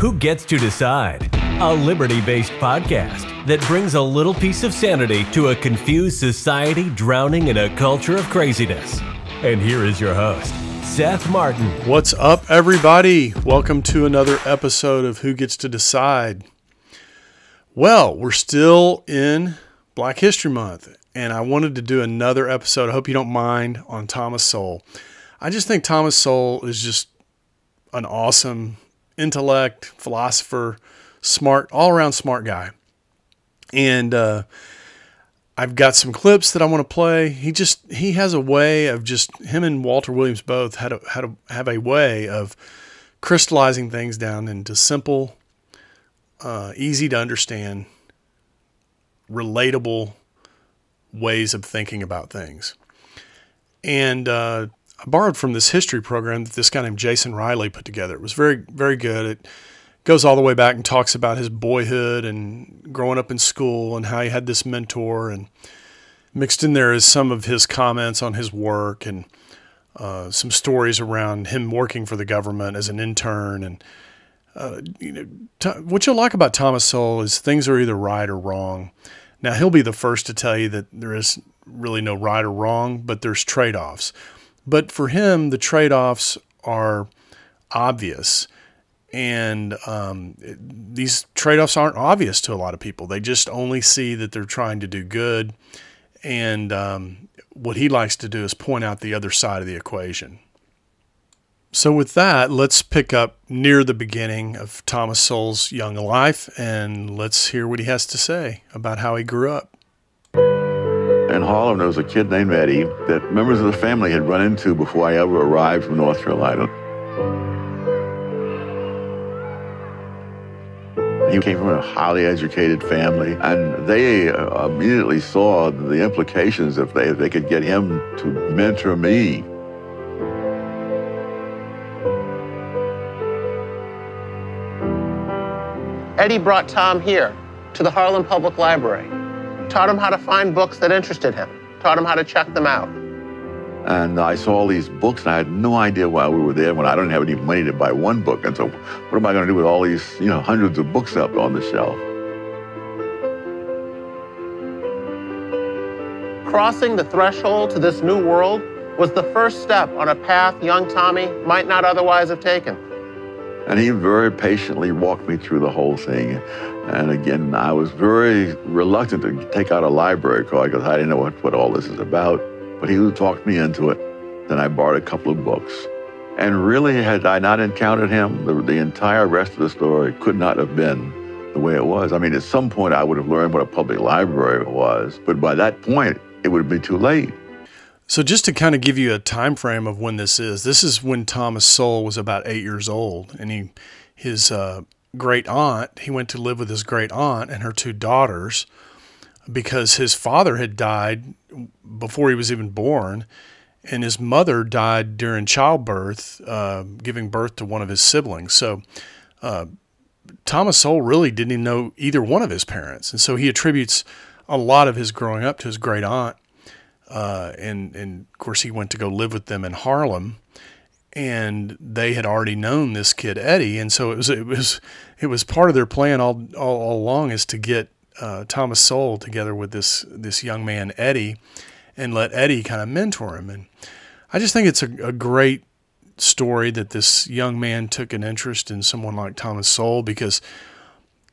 Who Gets to Decide? A liberty based podcast that brings a little piece of sanity to a confused society drowning in a culture of craziness. And here is your host, Seth Martin. What's up, everybody? Welcome to another episode of Who Gets to Decide. Well, we're still in Black History Month, and I wanted to do another episode. I hope you don't mind on Thomas Sowell. I just think Thomas Sowell is just an awesome intellect, philosopher, smart, all around smart guy. And uh, I've got some clips that I want to play. He just he has a way of just him and Walter Williams both had a, had a, have a way of crystallizing things down into simple, uh, easy to understand, relatable ways of thinking about things. And uh, I borrowed from this history program that this guy named Jason Riley put together. It was very, very good. It goes all the way back and talks about his boyhood and growing up in school and how he had this mentor. And mixed in there is some of his comments on his work and uh, some stories around him working for the government as an intern. And uh, you know, t- what you'll like about Thomas Sowell is things are either right or wrong. Now he'll be the first to tell you that there is really no right or wrong, but there's trade-offs. But for him, the trade offs are obvious. And um, these trade offs aren't obvious to a lot of people. They just only see that they're trying to do good. And um, what he likes to do is point out the other side of the equation. So, with that, let's pick up near the beginning of Thomas Sowell's young life and let's hear what he has to say about how he grew up in Harlem, there was a kid named Eddie that members of the family had run into before I ever arrived from North Carolina. He came from a highly educated family, and they uh, immediately saw the implications if they, if they could get him to mentor me. Eddie brought Tom here to the Harlem Public Library taught him how to find books that interested him, taught him how to check them out. And I saw all these books, and I had no idea why we were there when I didn't have any money to buy one book. And so, what am I going to do with all these, you know, hundreds of books up on the shelf? Crossing the threshold to this new world was the first step on a path young Tommy might not otherwise have taken. And he very patiently walked me through the whole thing. And again, I was very reluctant to take out a library card because I didn't know what, what all this is about. But he talked me into it. Then I borrowed a couple of books. And really, had I not encountered him, the, the entire rest of the story could not have been the way it was. I mean, at some point, I would have learned what a public library was. But by that point, it would be too late. So just to kind of give you a time frame of when this is, this is when Thomas Sowell was about eight years old, and he his uh, great aunt he went to live with his great aunt and her two daughters because his father had died before he was even born, and his mother died during childbirth, uh, giving birth to one of his siblings. So. Uh, Thomas Sowell really didn't even know either one of his parents, and so he attributes a lot of his growing up to his great aunt uh, and and of course he went to go live with them in Harlem, and they had already known this kid Eddie, and so it was it was it was part of their plan all all, all along is to get uh, Thomas Sowell together with this this young man Eddie, and let Eddie kind of mentor him, and I just think it's a, a great story that this young man took an interest in someone like Thomas Sowell because,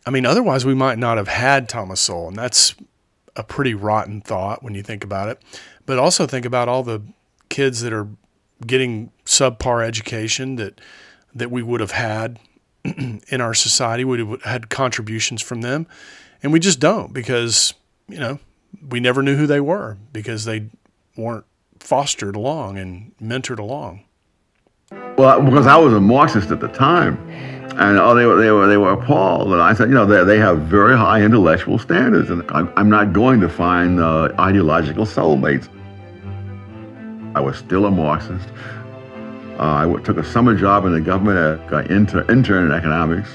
I mean, otherwise we might not have had Thomas Sowell, and that's a pretty rotten thought when you think about it. But also think about all the kids that are getting subpar education that that we would have had in our society. We would have had contributions from them, and we just don't because you know we never knew who they were because they weren't fostered along and mentored along. Well, because I was a Marxist at the time and oh, they were, they were, they were appalled. And I said, you know, they, they have very high intellectual standards, and I'm, I'm not going to find uh, ideological soulmates. I was still a Marxist. Uh, I took a summer job in the government, got inter, intern in economics,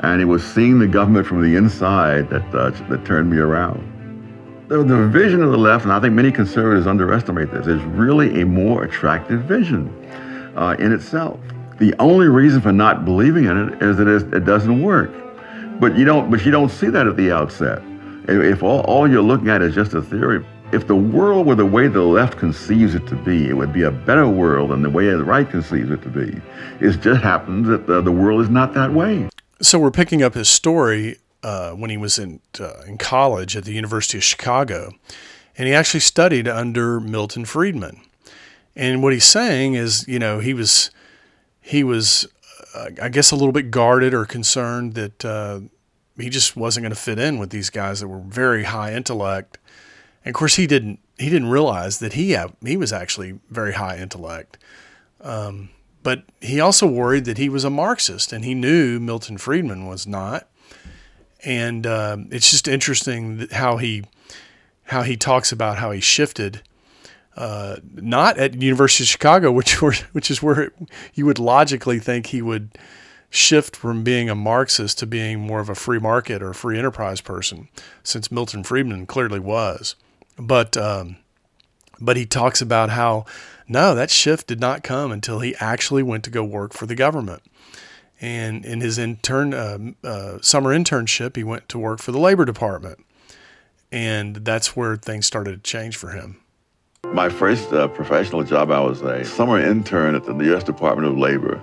and it was seeing the government from the inside that, uh, that turned me around. The, the vision of the left, and I think many conservatives underestimate this, is really a more attractive vision uh, in itself. The only reason for not believing in it is that it doesn't work. But you don't. But you don't see that at the outset. If all, all you're looking at is just a theory, if the world were the way the left conceives it to be, it would be a better world than the way the right conceives it to be. It just happens that the, the world is not that way. So we're picking up his story uh, when he was in uh, in college at the University of Chicago, and he actually studied under Milton Friedman. And what he's saying is, you know, he was he was, uh, I guess, a little bit guarded or concerned that uh, he just wasn't going to fit in with these guys that were very high intellect. And of course, he didn't he didn't realize that he have, he was actually very high intellect. Um, but he also worried that he was a Marxist, and he knew Milton Friedman was not. And uh, it's just interesting how he how he talks about how he shifted. Uh, not at University of Chicago, which were, which is where you would logically think he would shift from being a Marxist to being more of a free market or free enterprise person, since Milton Friedman clearly was. But um, but he talks about how no, that shift did not come until he actually went to go work for the government. And in his intern uh, uh, summer internship, he went to work for the Labor Department, and that's where things started to change for him. My first uh, professional job, I was a summer intern at the U.S. Department of Labor.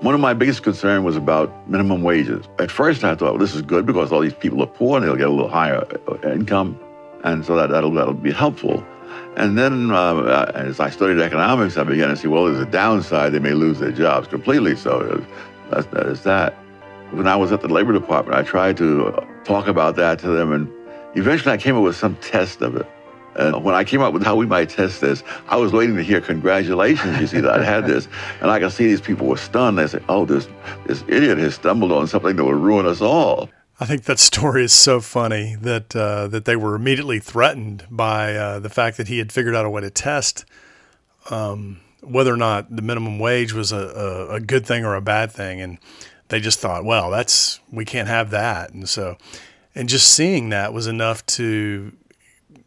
One of my biggest concerns was about minimum wages. At first, I thought, well, this is good because all these people are poor and they'll get a little higher uh, income, and so that, that'll, that'll be helpful. And then uh, as I studied economics, I began to see, well, there's a downside. They may lose their jobs completely. So that's, that is that. When I was at the Labor Department, I tried to talk about that to them, and eventually I came up with some test of it. And when I came up with how we might test this, I was waiting to hear congratulations, you see, that I had this. And I could see these people were stunned. They said, oh, this, this idiot has stumbled on something that will ruin us all. I think that story is so funny that uh, that they were immediately threatened by uh, the fact that he had figured out a way to test um, whether or not the minimum wage was a, a, a, good thing or a bad thing, and they just thought, well, that's we can't have that, and so and just seeing that was enough to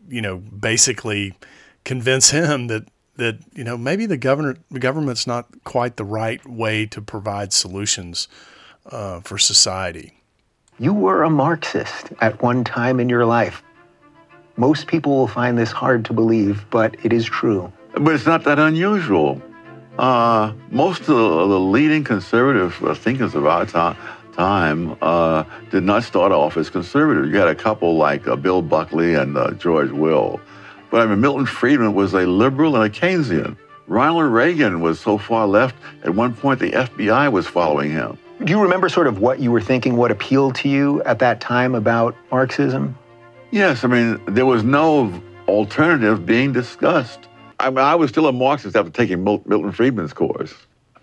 you know, basically convince him that that you know maybe the governor the government's not quite the right way to provide solutions uh, for society. You were a Marxist at one time in your life. Most people will find this hard to believe, but it is true. But it's not that unusual. Uh, most of the, the, leading conservative thinkers of our time time uh, did not start off as conservative. You had a couple like uh, Bill Buckley and uh, George Will. But I mean, Milton Friedman was a liberal and a Keynesian. Ronald Reagan was so far left, at one point the FBI was following him. Do you remember sort of what you were thinking, what appealed to you at that time about Marxism? Yes, I mean, there was no alternative being discussed. I mean, I was still a Marxist after taking Milton Friedman's course.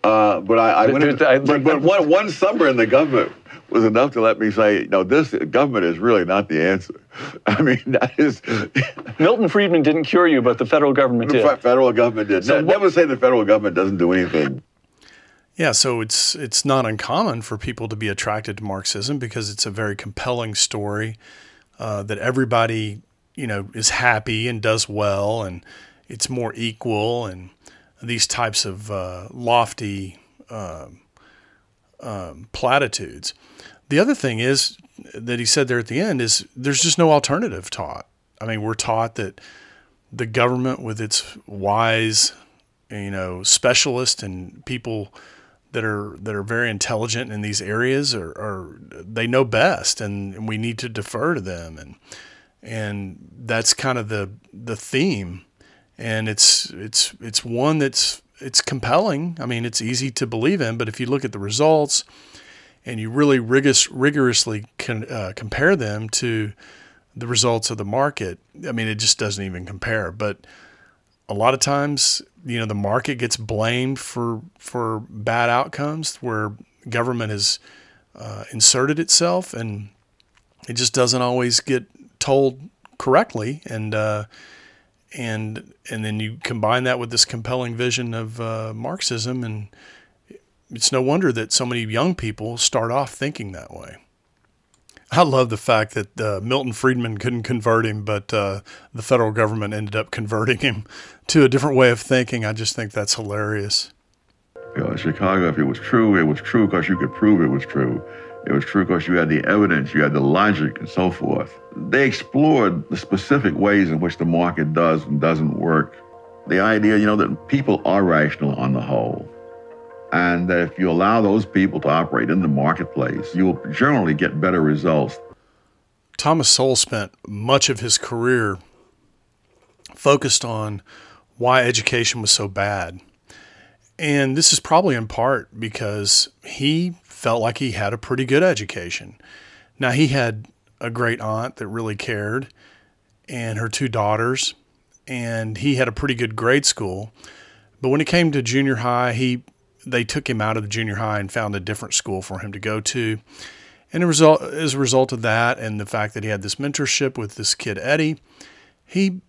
Uh, but I, I went. Into, but, but one, one summer in the government was enough to let me say, no, this government is really not the answer. I mean, that is. Milton Friedman didn't cure you, but the federal government did. The federal government did. So Never say the federal government doesn't do anything. Yeah, so it's it's not uncommon for people to be attracted to Marxism because it's a very compelling story uh, that everybody you know is happy and does well, and it's more equal and these types of uh, lofty um, um, platitudes. The other thing is that he said there at the end is there's just no alternative taught. I mean, we're taught that the government, with its wise, you know, specialists and people that are that are very intelligent in these areas, are, are they know best, and we need to defer to them, and and that's kind of the the theme and it's it's it's one that's it's compelling. I mean, it's easy to believe in, but if you look at the results and you really rigorous, rigorously uh, compare them to the results of the market, I mean, it just doesn't even compare. But a lot of times, you know, the market gets blamed for for bad outcomes where government has uh, inserted itself, and it just doesn't always get told correctly. And uh, and and then you combine that with this compelling vision of uh, Marxism, and it's no wonder that so many young people start off thinking that way. I love the fact that uh, Milton Friedman couldn't convert him, but uh, the federal government ended up converting him to a different way of thinking. I just think that's hilarious. You know, in Chicago, if it was true, it was true because you could prove it was true. It was true because you had the evidence, you had the logic, and so forth. They explored the specific ways in which the market does and doesn't work. The idea, you know, that people are rational on the whole. And that if you allow those people to operate in the marketplace, you'll generally get better results. Thomas Sowell spent much of his career focused on why education was so bad. And this is probably in part because he felt like he had a pretty good education. Now, he had a great aunt that really cared and her two daughters, and he had a pretty good grade school. But when it came to junior high, he they took him out of the junior high and found a different school for him to go to. And a result, as a result of that, and the fact that he had this mentorship with this kid Eddie, he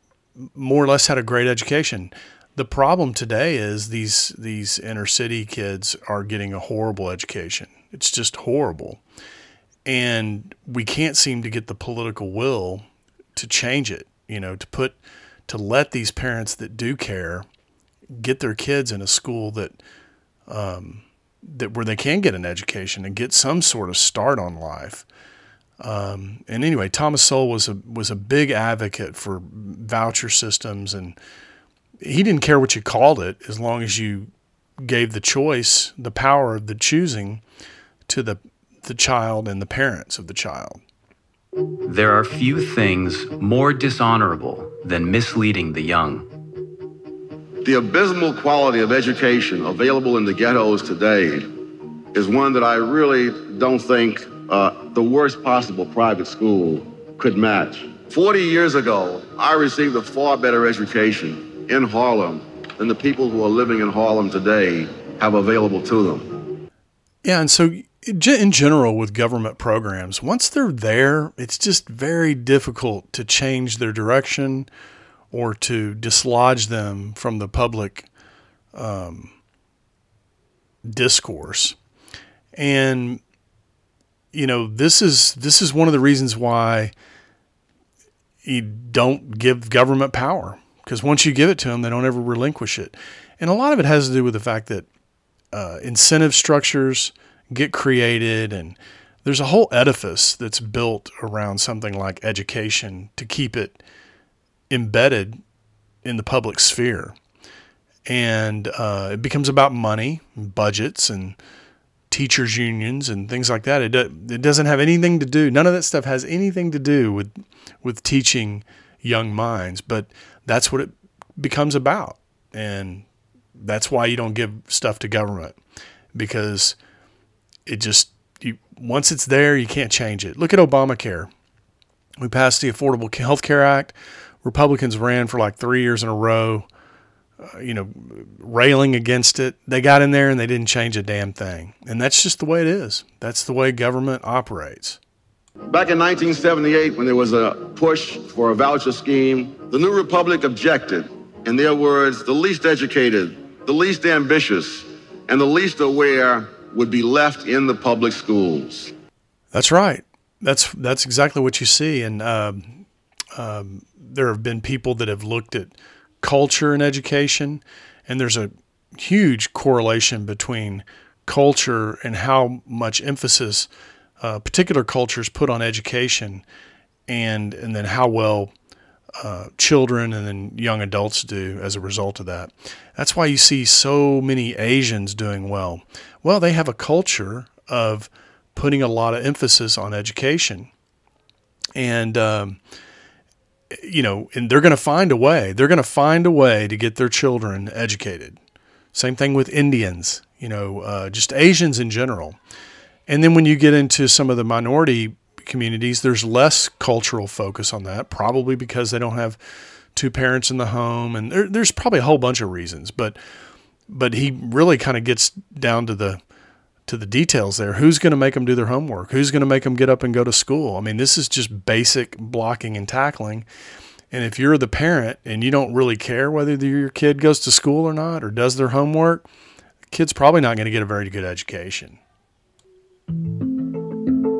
more or less had a great education. The problem today is these these inner city kids are getting a horrible education. It's just horrible. And we can't seem to get the political will to change it, you know, to put to let these parents that do care get their kids in a school that um, that where they can get an education and get some sort of start on life. Um, and anyway, Thomas Sowell was a was a big advocate for voucher systems, and he didn't care what you called it as long as you gave the choice, the power of the choosing to the, the child and the parents of the child. There are few things more dishonorable than misleading the young. The abysmal quality of education available in the ghettos today is one that I really don't think uh, the worst possible private school could match. 40 years ago, I received a far better education in Harlem than the people who are living in Harlem today have available to them. Yeah, and so in general with government programs, once they're there, it's just very difficult to change their direction or to dislodge them from the public um, discourse. And you know, this is this is one of the reasons why you don't give government power because once you give it to them, they don't ever relinquish it. And a lot of it has to do with the fact that uh, incentive structures get created and there's a whole edifice that's built around something like education to keep it embedded in the public sphere. And uh, it becomes about money, and budgets, and teachers' unions, and things like that. It, do, it doesn't have anything to do, none of that stuff has anything to do with, with teaching young minds, but that's what it becomes about. And that's why you don't give stuff to government because it just you, once it's there, you can't change it. Look at Obamacare. We passed the Affordable Health Care Act. Republicans ran for like three years in a row, uh, you know, railing against it. They got in there and they didn't change a damn thing. And that's just the way it is. That's the way government operates. Back in 1978, when there was a push for a voucher scheme, the New Republic objected. In their words, the least educated, the least ambitious, and the least aware would be left in the public schools. That's right. That's that's exactly what you see, and um, um, there have been people that have looked at culture and education, and there's a huge correlation between culture and how much emphasis uh, particular cultures put on education, and and then how well uh, children and then young adults do as a result of that. That's why you see so many Asians doing well. Well, they have a culture of putting a lot of emphasis on education. And, um, you know, and they're going to find a way. They're going to find a way to get their children educated. Same thing with Indians, you know, uh, just Asians in general. And then when you get into some of the minority communities, there's less cultural focus on that, probably because they don't have two parents in the home, and there, there's probably a whole bunch of reasons. But but he really kind of gets down to the to the details there. Who's going to make them do their homework? Who's going to make them get up and go to school? I mean, this is just basic blocking and tackling. And if you're the parent and you don't really care whether your kid goes to school or not or does their homework, the kid's probably not going to get a very good education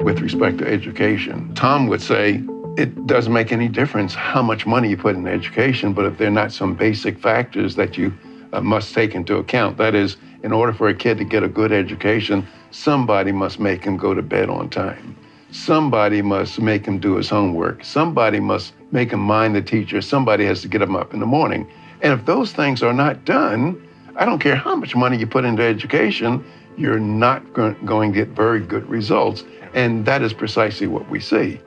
with respect to education. Tom would say it doesn't make any difference how much money you put in education, but if there are not some basic factors that you uh, must take into account. That is, in order for a kid to get a good education, somebody must make him go to bed on time. Somebody must make him do his homework. Somebody must make him mind the teacher. Somebody has to get him up in the morning. And if those things are not done, I don't care how much money you put into education, you're not going to get very good results. And that is precisely what we see.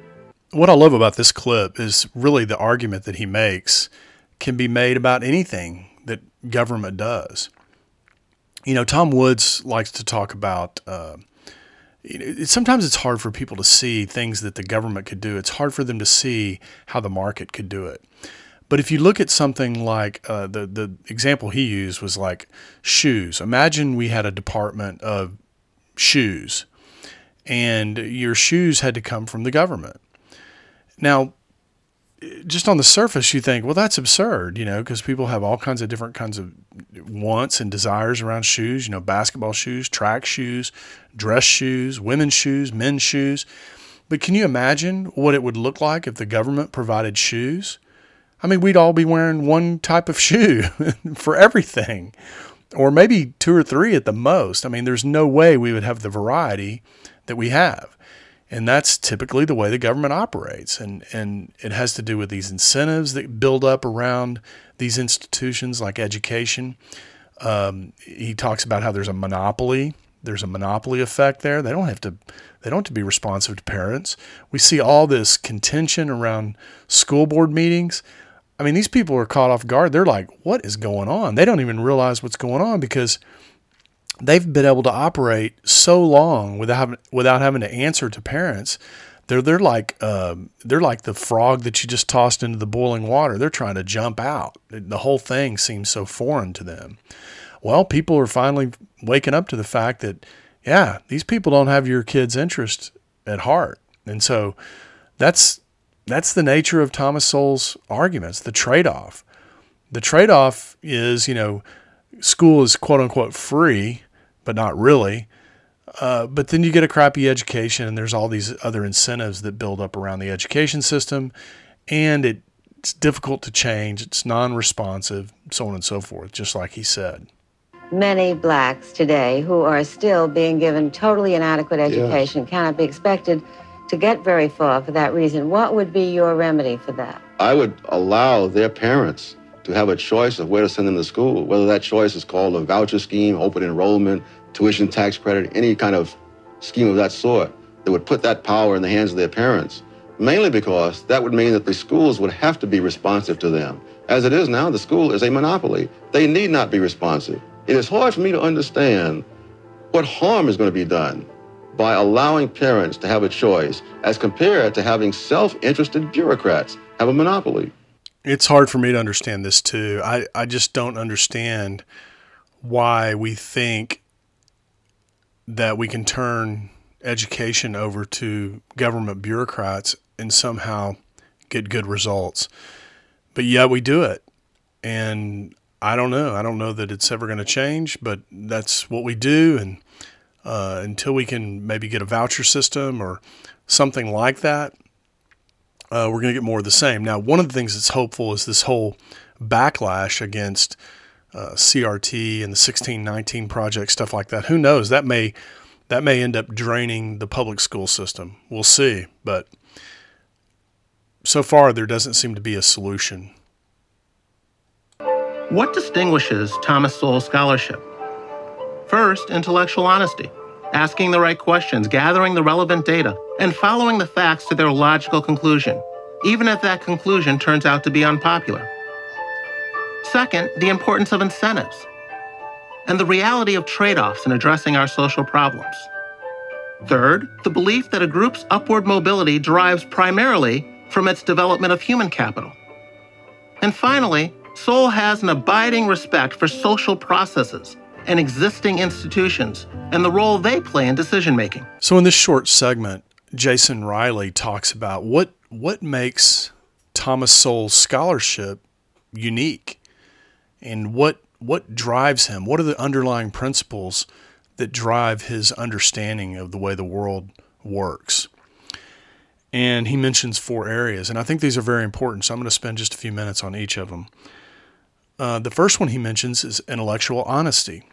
What I love about this clip is really the argument that he makes can be made about anything that government does. You know, Tom Woods likes to talk about. Uh, sometimes it's hard for people to see things that the government could do. It's hard for them to see how the market could do it. But if you look at something like uh, the the example he used was like shoes. Imagine we had a department of shoes, and your shoes had to come from the government. Now, just on the surface, you think, well, that's absurd, you know, because people have all kinds of different kinds of wants and desires around shoes, you know, basketball shoes, track shoes, dress shoes, women's shoes, men's shoes. But can you imagine what it would look like if the government provided shoes? I mean, we'd all be wearing one type of shoe for everything, or maybe two or three at the most. I mean, there's no way we would have the variety that we have. And that's typically the way the government operates. And, and it has to do with these incentives that build up around these institutions like education. Um, he talks about how there's a monopoly. There's a monopoly effect there. They don't have to they don't have to be responsive to parents. We see all this contention around school board meetings. I mean, these people are caught off guard. They're like, what is going on? They don't even realize what's going on because they've been able to operate so long without having, without having to answer to parents. They're they're like um, they're like the frog that you just tossed into the boiling water. They're trying to jump out. The whole thing seems so foreign to them. Well, people are finally waking up to the fact that yeah, these people don't have your kid's interest at heart, and so that's that's the nature of Thomas Sowell's arguments. The trade off. The trade off is you know school is quote unquote free but not really. Uh, but then you get a crappy education, and there's all these other incentives that build up around the education system, and it, it's difficult to change. It's non-responsive, so on and so forth. Just like he said. Many blacks today who are still being given totally inadequate education yes. cannot be expected to get very far for that reason. What would be your remedy for that? I would allow their parents to have a choice of where to send them to school, whether that choice is called a voucher scheme, open enrollment, tuition tax credit, any kind of scheme of that sort that would put that power in the hands of their parents. Mainly because that would mean that the schools would have to be responsive to them. As it is now, the school is a monopoly. They need not be responsive. It is hard for me to understand what harm is going to be done by allowing parents to have a choice as compared to having self interested bureaucrats have a monopoly. It's hard for me to understand this too. I, I just don't understand why we think that we can turn education over to government bureaucrats and somehow get good results. But yet we do it. And I don't know. I don't know that it's ever going to change, but that's what we do. And uh, until we can maybe get a voucher system or something like that, uh, we're going to get more of the same. Now, one of the things that's hopeful is this whole backlash against uh, CRT and the 1619 project, stuff like that. Who knows? That may that may end up draining the public school system. We'll see, but so far there doesn't seem to be a solution. What distinguishes Thomas Sowell scholarship? First, intellectual honesty asking the right questions, gathering the relevant data, and following the facts to their logical conclusion, even if that conclusion turns out to be unpopular. Second, the importance of incentives and the reality of trade offs in addressing our social problems. Third, the belief that a group's upward mobility derives primarily from its development of human capital. And finally, Sowell has an abiding respect for social processes and existing institutions and the role they play in decision making. So, in this short segment, Jason Riley talks about what, what makes Thomas Sowell's scholarship unique and what, what drives him. What are the underlying principles that drive his understanding of the way the world works? And he mentions four areas, and I think these are very important. So, I'm going to spend just a few minutes on each of them. Uh, the first one he mentions is intellectual honesty.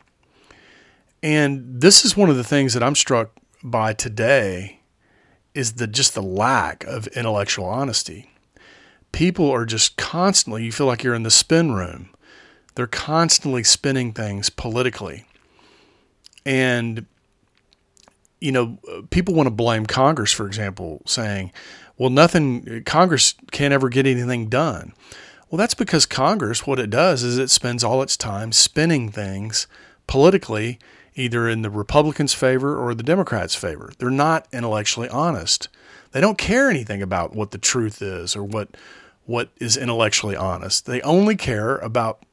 And this is one of the things that I'm struck by today is the just the lack of intellectual honesty. People are just constantly, you feel like you're in the spin room. They're constantly spinning things politically. And you know, people want to blame Congress, for example, saying, well, nothing, Congress can't ever get anything done. Well, that's because Congress, what it does is it spends all its time spinning things politically, either in the Republicans' favor or the Democrats' favor. They're not intellectually honest. They don't care anything about what the truth is or what what is intellectually honest. They only care about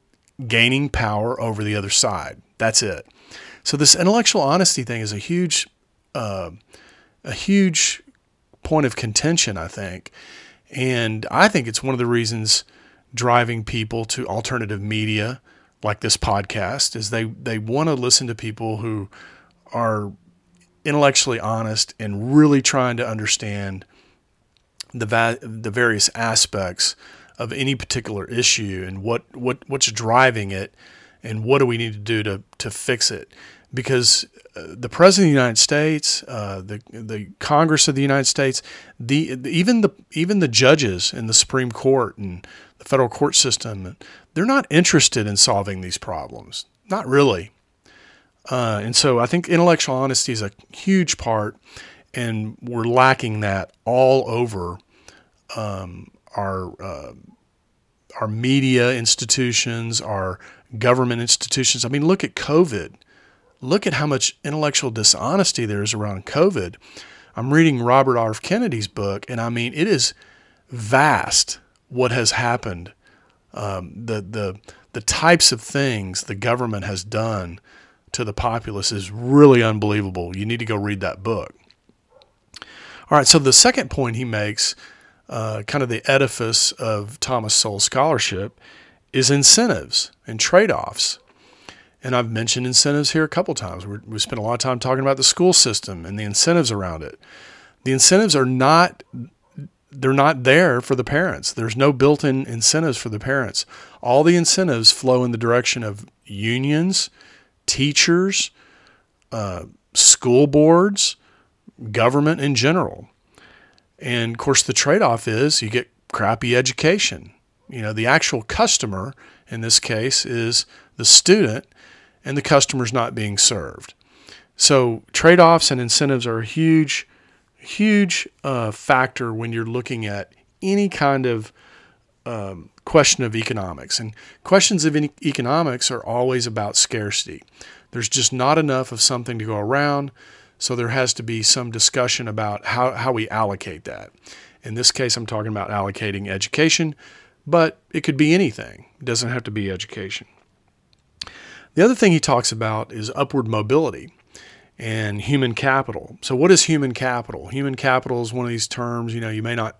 gaining power over the other side. That's it. So this intellectual honesty thing is a huge uh, a huge point of contention, I think. And I think it's one of the reasons driving people to alternative media like this podcast is they, they want to listen to people who are intellectually honest and really trying to understand the va- the various aspects of any particular issue and what, what what's driving it and what do we need to do to to fix it. Because the president of the United States, uh, the the Congress of the United States, the, the, even the even the judges in the Supreme Court and the federal court system, they're not interested in solving these problems. Not really. Uh, and so I think intellectual honesty is a huge part, and we're lacking that all over um, our uh, our media institutions, our government institutions. I mean, look at COVID look at how much intellectual dishonesty there is around COVID. I'm reading Robert R. F. Kennedy's book, and I mean, it is vast what has happened. Um, the the the types of things the government has done to the populace is really unbelievable. You need to go read that book. All right, so the second point he makes, uh, kind of the edifice of Thomas Sowell scholarship, is incentives and trade offs. And I've mentioned incentives here a couple times. we we spent a lot of time talking about the school system and the incentives around it. The incentives are not they're not there for the parents. There's no built-in incentives for the parents. All the incentives flow in the direction of unions, teachers, uh, school boards, government in general. And of course, the trade-off is you get crappy education. You know, the actual customer in this case is the student and the customer's not being served. So trade offs and incentives are a huge, huge uh, factor when you're looking at any kind of um, question of economics. And questions of economics are always about scarcity. There's just not enough of something to go around, so there has to be some discussion about how, how we allocate that. In this case, I'm talking about allocating education, but it could be anything. It doesn't have to be education. The other thing he talks about is upward mobility and human capital. So, what is human capital? Human capital is one of these terms, you know, you may not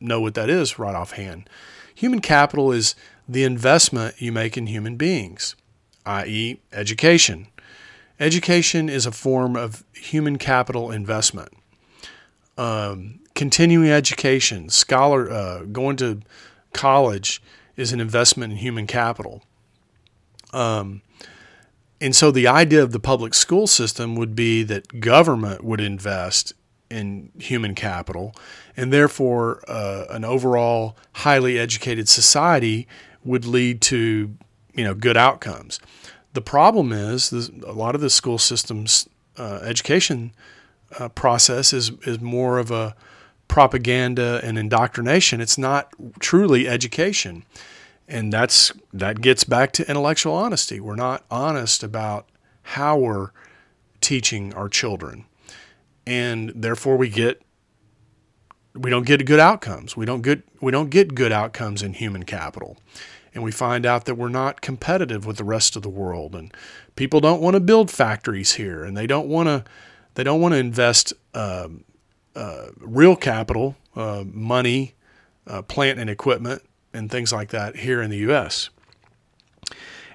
know what that is right offhand. Human capital is the investment you make in human beings, i.e., education. Education is a form of human capital investment. Um, continuing education, scholar, uh, going to college is an investment in human capital. Um, and so the idea of the public school system would be that government would invest in human capital, and therefore uh, an overall highly educated society would lead to you know good outcomes. The problem is a lot of the school system's uh, education uh, process is is more of a propaganda and indoctrination. It's not truly education and that's that gets back to intellectual honesty. We're not honest about how we're teaching our children, and therefore we get we don't get good outcomes. We don't get we don't get good outcomes in human capital, and we find out that we're not competitive with the rest of the world, and people don't want to build factories here, and they don't want to they don't want to invest uh, uh, real capital, uh, money, uh, plant and equipment and things like that here in the U.S.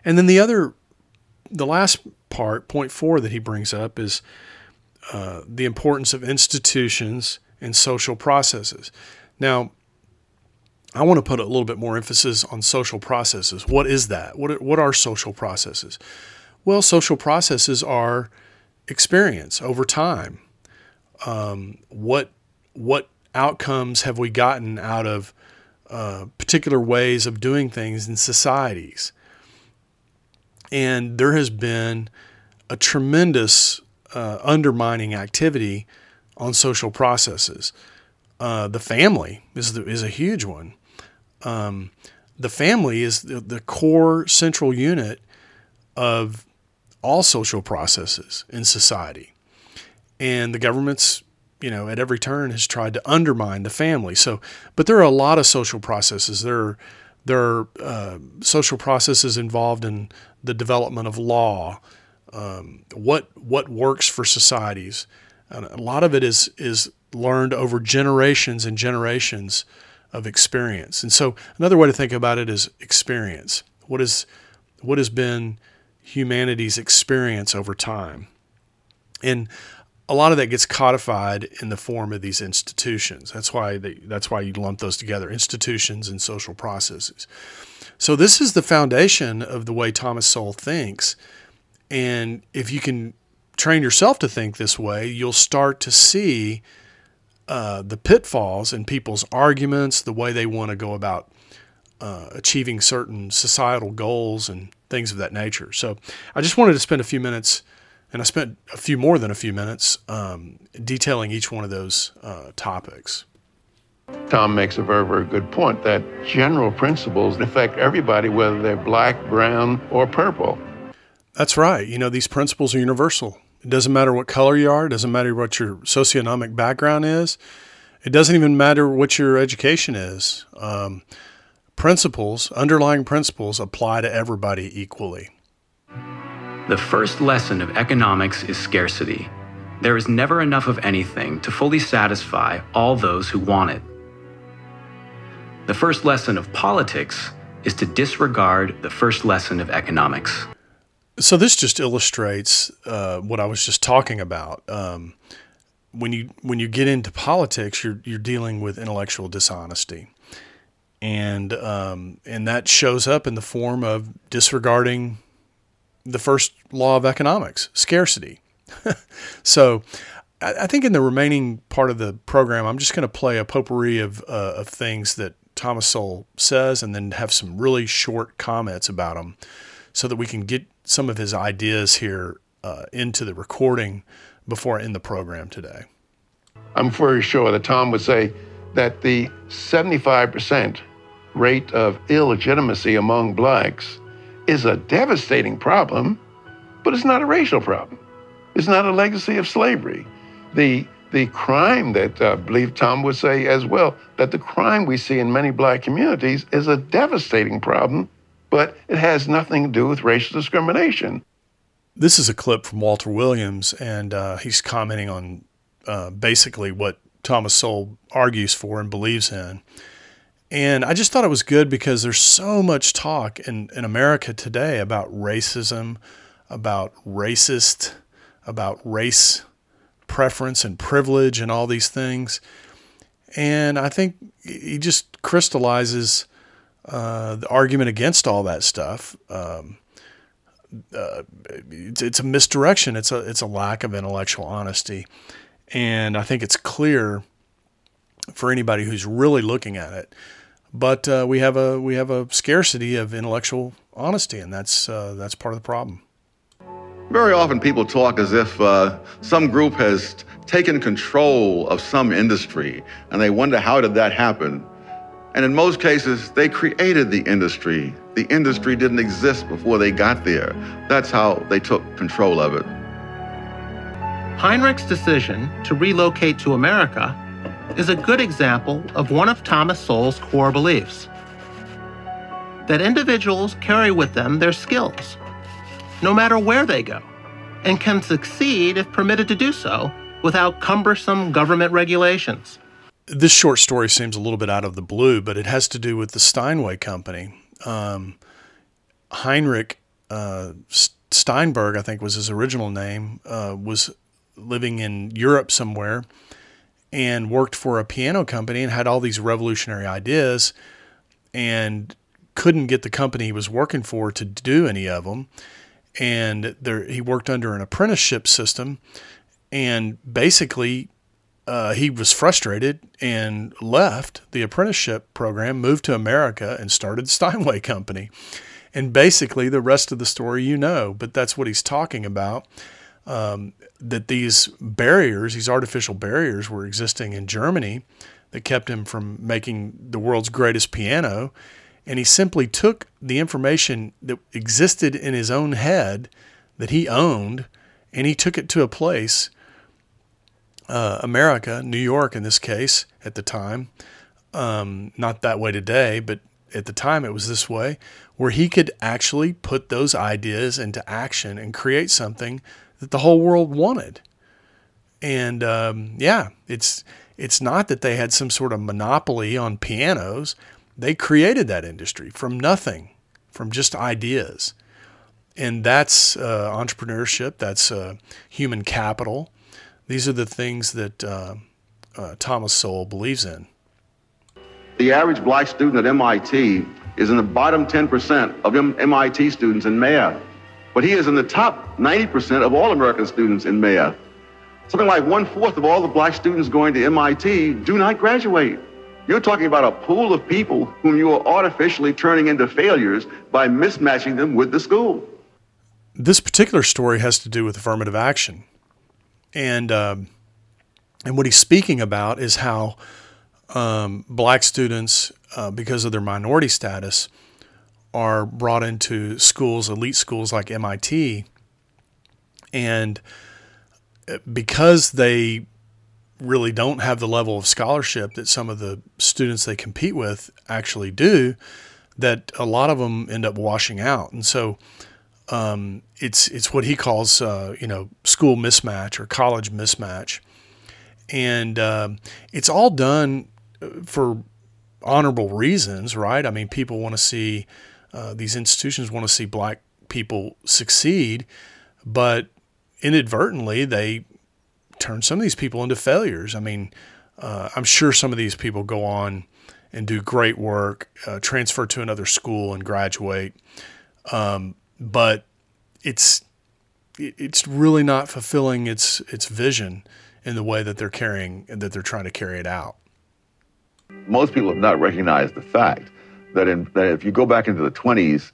And then the other, the last part, point four that he brings up is uh, the importance of institutions and social processes. Now, I want to put a little bit more emphasis on social processes. What is that? What are, what are social processes? Well, social processes are experience over time. Um, what what outcomes have we gotten out of uh, particular ways of doing things in societies? And there has been a tremendous uh, undermining activity on social processes. Uh, the family is the, is a huge one. Um, the family is the, the core central unit of all social processes in society, and the government's you know at every turn has tried to undermine the family. So, but there are a lot of social processes. There are there are uh, social processes involved in the development of law, um, what what works for societies. And a lot of it is is learned over generations and generations of experience. And so another way to think about it is experience. What is what has been humanity's experience over time? And a lot of that gets codified in the form of these institutions. That's why they, that's why you lump those together, institutions and social processes. So this is the foundation of the way Thomas Sowell thinks. And if you can train yourself to think this way, you'll start to see uh, the pitfalls in people's arguments, the way they want to go about uh, achieving certain societal goals and things of that nature. So I just wanted to spend a few minutes, and I spent a few more than a few minutes um, detailing each one of those uh, topics. Tom makes a very, very good point that general principles affect everybody, whether they're black, brown, or purple. That's right. You know, these principles are universal. It doesn't matter what color you are, it doesn't matter what your socioeconomic background is, it doesn't even matter what your education is. Um, principles, underlying principles, apply to everybody equally. The first lesson of economics is scarcity. There is never enough of anything to fully satisfy all those who want it. The first lesson of politics is to disregard the first lesson of economics. So this just illustrates uh, what I was just talking about. Um, when you when you get into politics, you're you're dealing with intellectual dishonesty, and um, and that shows up in the form of disregarding the first law of economics, scarcity. so, I, think in the remaining part of the program, I'm just going to play a potpourri of uh, of things that Thomas Sowell says, and then have some really short comments about them, so that we can get some of his ideas here uh, into the recording before I end the program today. I'm very sure that Tom would say that the 75% rate of illegitimacy among blacks is a devastating problem, but it's not a racial problem. It's not a legacy of slavery. The the crime that uh, I believe Tom would say as well that the crime we see in many black communities is a devastating problem but it has nothing to do with racial discrimination. This is a clip from Walter Williams, and uh, he's commenting on uh, basically what Thomas Sowell argues for and believes in. And I just thought it was good because there's so much talk in, in America today about racism, about racist, about race preference and privilege and all these things. And I think he just crystallizes uh, the argument against all that stuff. Um, uh, it's, it's, a misdirection. It's a it's a lack of intellectual honesty, and I think it's clear for anybody who's really looking at it. But uh, we have a we have a scarcity of intellectual honesty, and that's uh, that's part of the problem. Very often, people talk as if uh, some group has taken control of some industry, and they wonder how did that happen. And in most cases, they created the industry. The industry didn't exist before they got there. That's how they took control of it. Heinrich's decision to relocate to America is a good example of one of Thomas Sowell's core beliefs that individuals carry with them their skills, no matter where they go, and can succeed if permitted to do so without cumbersome government regulations this short story seems a little bit out of the blue, but it has to do with the Steinway Company. Um, Heinrich uh, Steinberg, I think was his original name, uh, was living in Europe somewhere and worked for a piano company and had all these revolutionary ideas and couldn't get the company he was working for to do any of them. And there, he worked under an apprenticeship system, and basically, uh, he was frustrated and left the apprenticeship program, moved to America, and started Steinway Company. And basically, the rest of the story you know, but that's what he's talking about. Um, that these barriers, these artificial barriers, were existing in Germany that kept him from making the world's greatest piano. And he simply took the information that existed in his own head that he owned and he took it to a place, uh, America, New York in this case, at the time. Um, not that way today, but at the time it was this way, where he could actually put those ideas into action and create something that the whole world wanted. And um, yeah, it's it's not that they had some sort of monopoly on pianos. They created that industry from nothing, from just ideas. And that's uh, entrepreneurship, that's uh, human capital. These are the things that uh, uh Thomas Sowell believes in. The average black student at MIT is in the bottom 10% of MIT students in math, but he is in the top 90% of all American students in math. Something like one fourth of all the black students going to MIT do not graduate. You're talking about a pool of people whom you are artificially turning into failures by mismatching them with the school. This particular story has to do with affirmative action, and um, and what he's speaking about is how um, black students, uh, because of their minority status, are brought into schools, elite schools like MIT, and uh, because they really don't have the level of scholarship that some of the students they compete with actually do, that a lot of them end up washing out. And so um, it's it's what he calls uh, you know school mismatch or college mismatch, and uh, it's all done uh, for honorable reasons, right? I mean, people want to see uh, these institutions want to see black people succeed, but inadvertently they turn some of these people into failures. I mean, uh, I'm sure some of these people go on and do great work, uh, transfer to another school and graduate, um, but it's it's really not fulfilling its its vision in the way that they're carrying that they're trying to carry it out. Most people have not recognized the fact that, in, that if you go back into the 20s,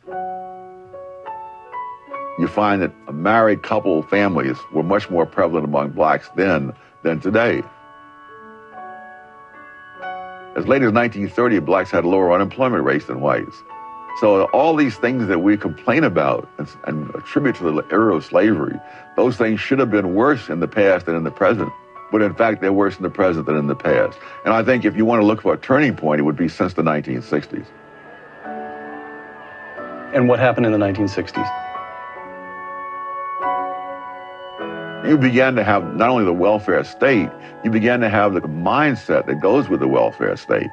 you find that married couple families were much more prevalent among blacks then than today. As late as 1930, blacks had lower unemployment rates than whites. So all these things that we complain about and, and attribute to the era of slavery, those things should have been worse in the past than in the present. But in fact, they're worse in the present than in the past. And I think if you want to look for a turning point, it would be since the 1960s. And what happened in the 1960s? You began to have not only the welfare state, you began to have the mindset that goes with the welfare state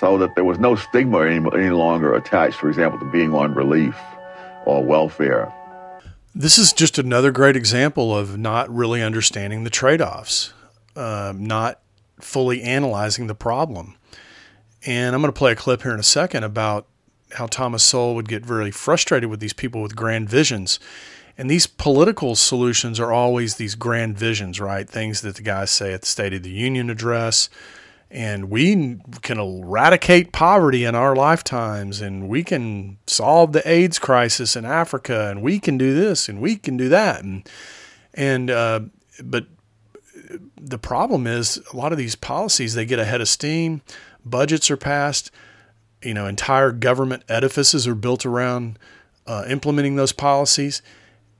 so that there was no stigma any, any longer attached, for example, to being on relief or welfare. This is just another great example of not really understanding the trade offs, uh, not fully analyzing the problem. And I'm going to play a clip here in a second about how Thomas Sowell would get very frustrated with these people with grand visions. And these political solutions are always these grand visions, right? Things that the guys say at the State of the Union address. And we can eradicate poverty in our lifetimes, and we can solve the AIDS crisis in Africa, and we can do this, and we can do that. And, and uh, but the problem is a lot of these policies, they get ahead of steam, budgets are passed, you know, entire government edifices are built around uh, implementing those policies.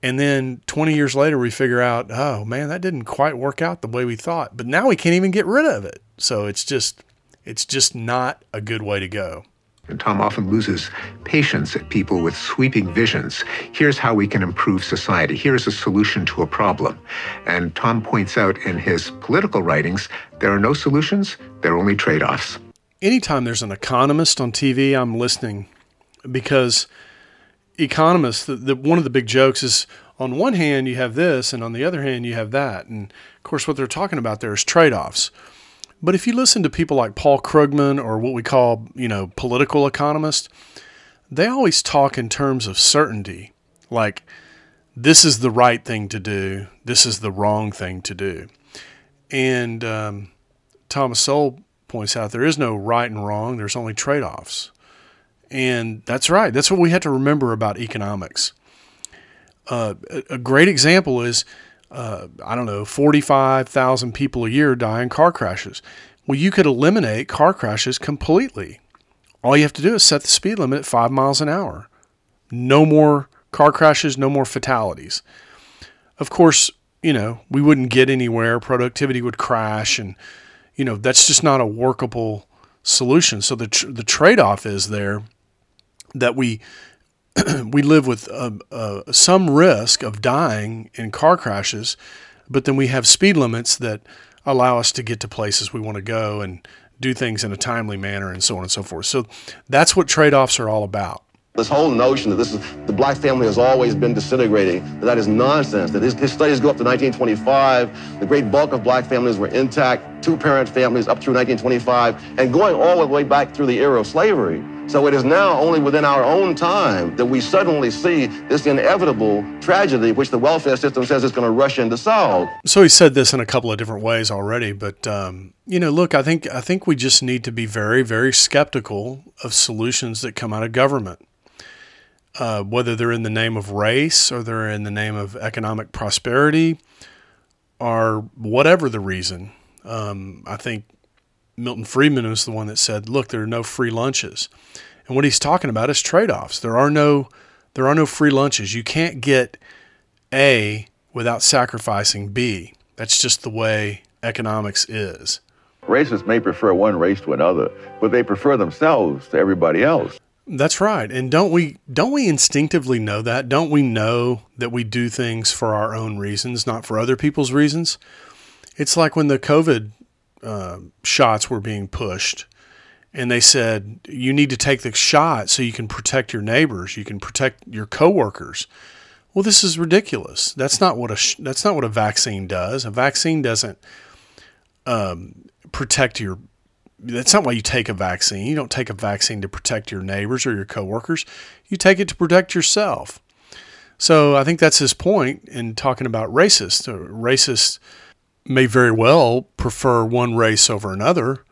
And then 20 years later, we figure out, oh man, that didn't quite work out the way we thought. But now we can't even get rid of it. So it's just, it's just not a good way to go. And Tom often loses patience at people with sweeping visions. Here's how we can improve society. Here's a solution to a problem. And Tom points out in his political writings there are no solutions, there are only trade offs anytime there's an economist on TV, I'm listening because economists, the, the, one of the big jokes is on one hand you have this, and on the other hand you have that, and of course what they're talking about there is trade offs. But if you listen to people like Paul Krugman or what we call, you know, political economists, they always talk in terms of certainty. Like, this is the right thing to do, this is the wrong thing to do. And um, Thomas Sowell points out there is no right and wrong, there's only trade offs. And that's right. That's what we have to remember about economics. Uh, a, great example is uh, I don't know, 45,000 people a year die in car crashes. Well, you could eliminate car crashes completely. All you have to do is set the speed limit at five miles an hour. No more car crashes, no more fatalities. Of course, you know, we wouldn't get anywhere. Productivity would crash, and, you know, that's just not a workable solution. So the, tr- the trade off is there that we we live with uh, uh, some risk of dying in car crashes, but then we have speed limits that allow us to get to places we want to go and do things in a timely manner and so on and so forth. So that's what trade offs are all about. This whole notion that this is the black family has always been disintegrating, that, that is nonsense. That his, his, studies go up to 1925. The great bulk of black families were intact, two-parent families up through 1925, and going all the way back through the era of slavery. So it is now only within our own time that we suddenly see this inevitable tragedy, which the welfare system says it's going to rush in to solve. So he said this in a couple of different ways already, but um, you know, look, I think I think we just need to be very, very skeptical of solutions that come out of government uh, whether they're in the name of race or they're in the name of economic prosperity or whatever the reason. Um, I think Milton Friedman was the one that said, "Look, there are no free lunches," and what he's talking about is trade-offs. There are no there are no free lunches. You can't get A without sacrificing B. That's just the way economics is. Racists may prefer one race to another, but they prefer themselves to everybody else. That's right. And don't we don't we instinctively know that? Don't we know that we do things for our own reasons, not for other people's reasons? It's like when the COVID uh, shots were being pushed, and they said you need to take the shot so you can protect your neighbors, you can protect your coworkers. Well, this is ridiculous. That's not what a sh- that's not what a vaccine does. A vaccine doesn't um, protect your that's not why you take a vaccine. You don't take a vaccine to protect your neighbors or your coworkers. You take it to protect yourself. So I think that's his point in talking about racists. Uh, racists may very well prefer one race over another,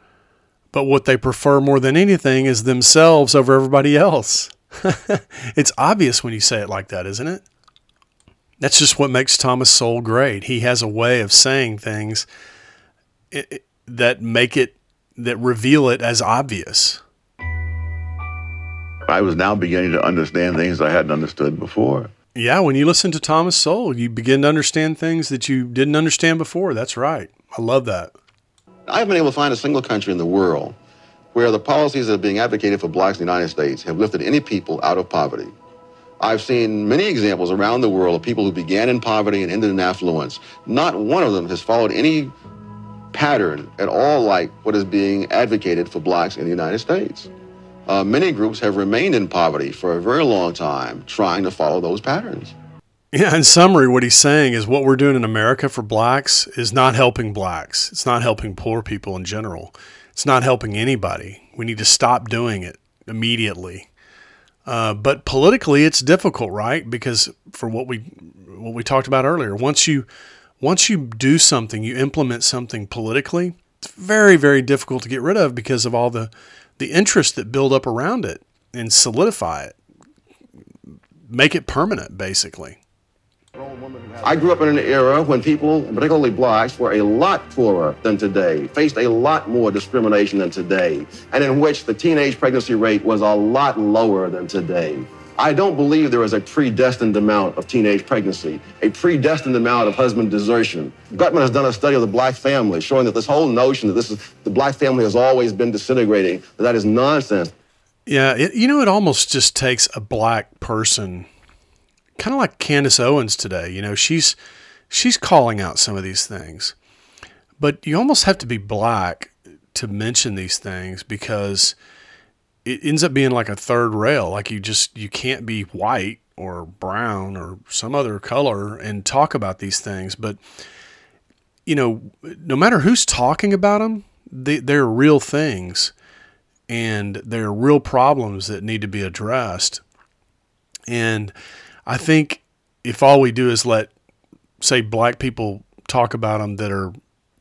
but what they prefer more than anything is themselves over everybody else. it's obvious when you say it like that, isn't it? That's just what makes Thomas Sowell great. He has a way of saying things that make it that reveal it as obvious. I was now beginning to understand things I hadn't understood before. Yeah, when you listen to Thomas Sowell, you begin to understand things that you didn't understand before. That's right. I love that. I haven't been able to find a single country in the world where the policies that are being advocated for blacks in the United States have lifted any people out of poverty. I've seen many examples around the world of people who began in poverty and ended in affluence. Not one of them has followed any pattern at all like what is being advocated for blacks in the United States. Uh, many groups have remained in poverty for a very long time trying to follow those patterns. Yeah, in summary, what he's saying is what we're doing in America for blacks is not helping blacks. It's not helping poor people in general. It's not helping anybody. We need to stop doing it immediately. Uh, but politically, it's difficult, right? Because for what we what we talked about earlier, once you once you do something, you implement something politically, it's very, very difficult to get rid of because of all the, the interest that build up around it and solidify it, make it permanent, basically. I grew up in an era when people, particularly blacks, were a lot poorer than today, faced a lot more discrimination than today, and in which the teenage pregnancy rate was a lot lower than today. I don't believe there is a predestined amount of teenage pregnancy, a predestined amount of husband desertion. Gutman has done a study of the black family showing that this whole notion that this is the black family has always been disintegrating, that, that is nonsense. Yeah, it, you know, it almost just takes a black person, kind of like Candace Owens today. You know, she's she's calling out some of these things, but you almost have to be black to mention these things because it ends up being like a third rail. Like you just you can't be white or brown or some other color and talk about these things. But you know, no matter who's talking about them, they, they're real things and they're real problems that need to be addressed. And I think if all we do is let, say, black people talk about them that are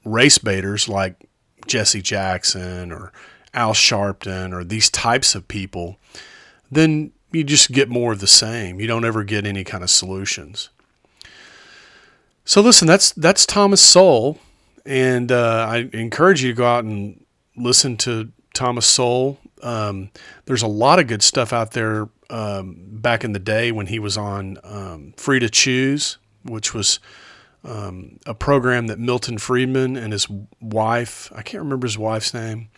race baiters like Jesse Jackson or Al Sharpton or these types of people, then you just get more of the same. You don't ever get any kind of solutions. So listen, that's that's Thomas Sowell, and uh, I encourage you to go out and listen to Thomas Sowell. Um, there's a lot of good stuff out there um, back in the day when he was on um, Free to Choose, which was um, a program that Milton Friedman and his wife, I can't remember his wife's name,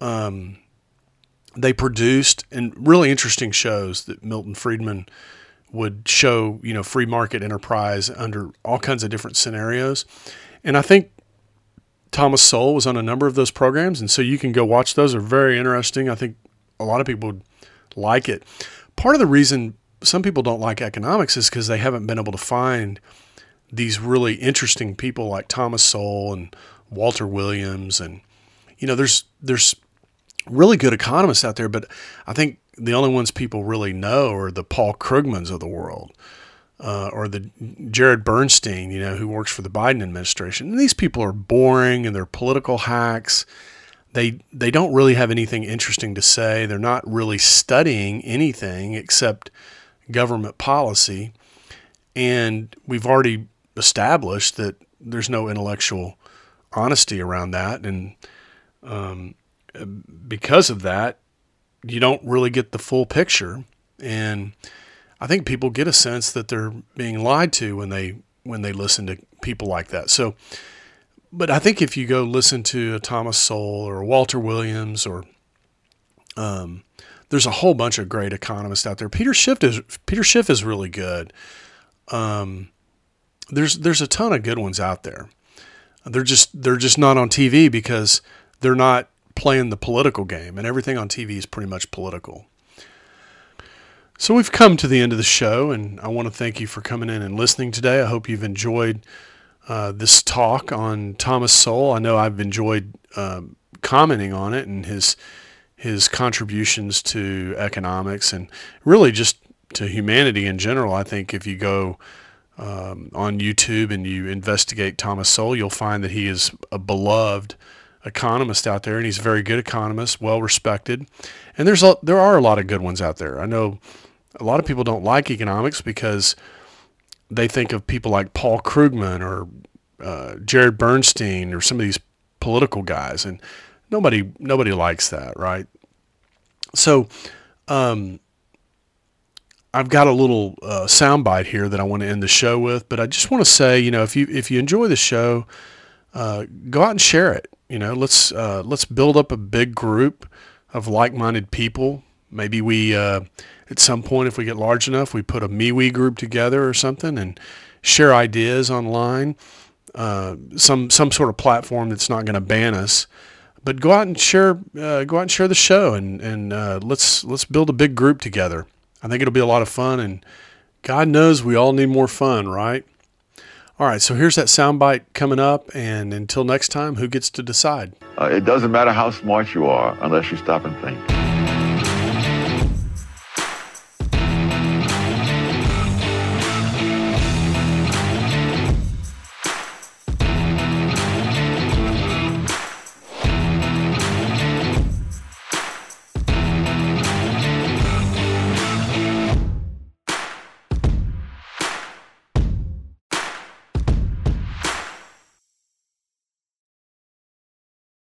um, they produced and really interesting shows that Milton Friedman would show, you know, free market enterprise under all kinds of different scenarios. And I think Thomas Sowell was on a number of those programs, and so you can go watch those. Are very interesting. I think a lot of people would like it. Part of the reason some people don't like economics is because they haven't been able to find these really interesting people like Thomas Sowell and Walter Williams, and you know, there's there's really good economists out there, but I think the only ones people really know are the Paul Krugmans of the world. Uh, or the Jared Bernstein, you know, who works for the Biden administration. And these people are boring and they're political hacks. They they don't really have anything interesting to say. They're not really studying anything except government policy. And we've already established that there's no intellectual honesty around that. And um, because of that, you don't really get the full picture. And I think people get a sense that they're being lied to when they when they listen to people like that. So, but I think if you go listen to a Thomas Sowell or Walter Williams or um, there's a whole bunch of great economists out there. Peter Schiff is Peter Schiff is really good. Um, there's there's a ton of good ones out there. They're just they're just not on TV because they're not playing the political game, and everything on TV is pretty much political. So we've come to the end of the show, and I want to thank you for coming in and listening today. I hope you've enjoyed uh, this talk on Thomas Sowell. I know I've enjoyed um, commenting on it and his his contributions to economics and really just to humanity in general. I think if you go um, on YouTube and you investigate Thomas Sowell, you'll find that he is a beloved economist out there, and he's a very good economist, well respected. And there's a, there are a lot of good ones out there. I know a lot of people don't like economics because they think of people like Paul Krugman or uh, Jared Bernstein or some of these political guys, and nobody nobody likes that, right? So, um, I've got a little uh, soundbite here that I want to end the show with, but I just want to say, you know, if you if you enjoy the show, uh, go out and share it. You know, let's uh, let's build up a big group of like-minded people. Maybe we uh, at some point, if we get large enough, we put a MeWe group together or something and share ideas online. Uh, some some sort of platform that's not going to ban us. But go out and share uh, go out and share the show and and uh, let's let's build a big group together. I think it'll be a lot of fun and God knows we all need more fun, right? All right, so here's that soundbite coming up, and until next time, who gets to decide? Uh, it doesn't matter how smart you are unless you stop and think.